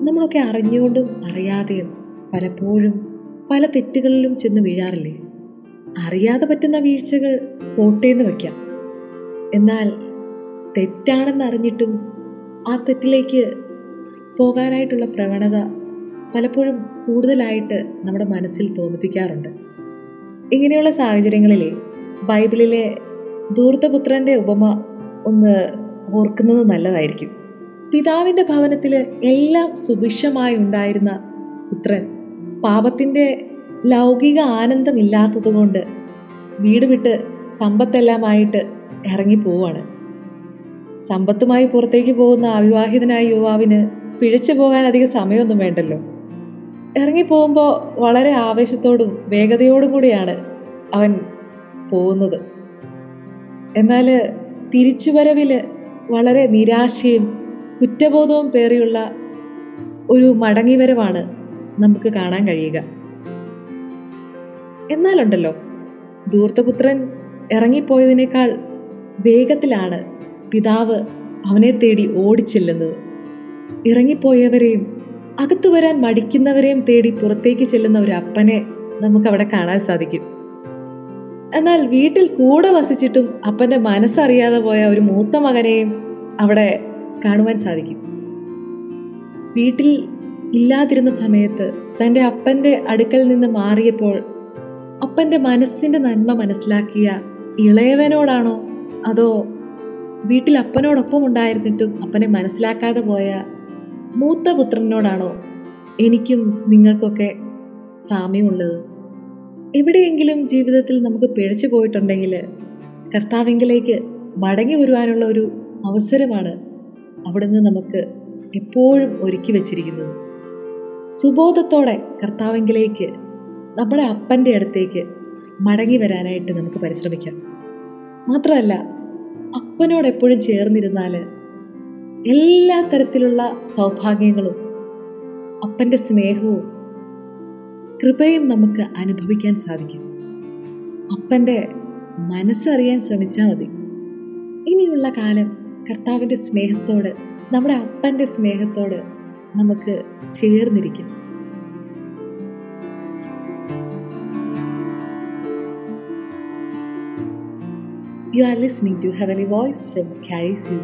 നമ്മളൊക്കെ അറിഞ്ഞുകൊണ്ടും അറിയാതെയും പലപ്പോഴും പല തെറ്റുകളിലും ചെന്ന് വീഴാറില്ലേ? അറിയാതെ പറ്റുന്ന വീഴ്ചകൾ പോട്ടേന്ന് വയ്ക്കാം. എന്നാൽ തെറ്റാണെന്ന് അറിഞ്ഞിട്ടും ആ തെറ്റിലേക്ക് പോകാനായിട്ടുള്ള പ്രവണത പലപ്പോഴും കൂടുതലായിട്ട് നമ്മുടെ മനസ്സിൽ തോന്നിപ്പിക്കാറുണ്ട്. ഇങ്ങനെയുള്ള സാഹചര്യങ്ങളിലെ ബൈബിളിലെ ദൂർത്തപുത്രന്റെ ഉപമ ഒന്ന് ഓർക്കുന്നത് നല്ലതായിരിക്കും. പിതാവിന്റെ ഭവനത്തിൽ എല്ലാം സുഭിക്ഷമായി ഉണ്ടായിരുന്ന പുത്രൻ പാപത്തിന്റെ ലൗകിക ആനന്ദമില്ലാത്തതുകൊണ്ട് വീട് വിട്ട് സമ്പത്തെല്ലാമായിട്ട് ഇറങ്ങി പോവാണ് സമ്പത്തുമായി പുറത്തേക്ക് പോകുന്ന അവിവാഹിതനായ യുവാവിന് പിഴച്ചു പോകാൻ അധികം സമയമൊന്നും വേണ്ടല്ലോ. ഇറങ്ങി പോകുമ്പോൾ വളരെ ആവേശത്തോടും വേഗതയോടും കൂടിയാണ് അവൻ പോകുന്നത്. എന്നാൽ തിരിച്ചുവരവിൽ വളരെ നിരാശയും കുറ്റബോധവും പേറിയുള്ള ഒരു മടങ്ങിവരവാണ് നമുക്ക് കാണാൻ കഴിയുക. എന്നാലുണ്ടല്ലോ ധൂർത്തപുത്രൻ ഇറങ്ങിപ്പോയതിനേക്കാൾ വേഗത്തിലാണ് പിതാവ് അവനെ തേടി ഓടിച്ചെല്ലുന്നത്. ഇറങ്ങിപ്പോയവരെയും അകത്തു വരാൻ മടിക്കുന്നവരെയും തേടി പുറത്തേക്ക് ചെല്ലുന്ന ഒരു അപ്പനെ നമുക്കവിടെ കാണാൻ സാധിക്കും. എന്നാൽ വീട്ടിൽ കൂടെ വസിച്ചിട്ടും അപ്പന്റെ മനസ്സറിയാതെ പോയ ഒരു മൂത്ത മകനെയും അവിടെ കാണുവാൻ സാധിക്കും. വീട്ടിൽ ഇല്ലാതിരുന്ന സമയത്ത് തന്റെ അപ്പന്റെ അടുക്കൽ നിന്ന് മാറിയപ്പോൾ അപ്പന്റെ മനസ്സിന്റെ നന്മ മനസ്സിലാക്കിയ ഇളയവനോടാണോ അതോ വീട്ടിൽ അപ്പനോടൊപ്പം ഉണ്ടായിരുന്നിട്ടും അപ്പനെ മനസ്സിലാക്കാതെ പോയ മൂത്ത പുത്രനോടാണോ എനിക്കും നിങ്ങൾക്കൊക്കെ സാമ്യമുള്ളത്? എവിടെയെങ്കിലും ജീവിതത്തിൽ നമുക്ക് പിഴച്ചു പോയിട്ടുണ്ടെങ്കിൽ കർത്താവിങ്കിലേക്ക് മടങ്ങി വരുവാനുള്ള ഒരു അവസരമാണ് അവിടുന്ന് നമുക്ക് എപ്പോഴും ഒരുക്കി വച്ചിരിക്കുന്നത് സുബോധത്തോടെ കർത്താവെങ്കിലേക്ക് നമ്മുടെ അപ്പന്റെ അടുത്തേക്ക് മടങ്ങി വരാനായിട്ട് നമുക്ക് പരിശ്രമിക്കാം. മാത്രമല്ല അപ്പനോട് എപ്പോഴും ചേർന്നിരുന്നാൽ എല്ലാ തരത്തിലുള്ള സൗഭാഗ്യങ്ങളും അപ്പന്റെ സ്നേഹവും കൃപയും നമുക്ക് അനുഭവിക്കാൻ സാധിക്കും. അപ്പന്റെ മനസ്സറിയാൻ ശ്രമിച്ചാൽ മതി. ഇനിയുള്ള കാലം കർത്താവിന്റെ സ്നേഹത്തോട് നമ്മുടെ അപ്പന്റെ സ്നേഹത്തോട് നമുക്ക് ചേർന്നിരിക്കാം. You are listening to have a voice from Carrie sue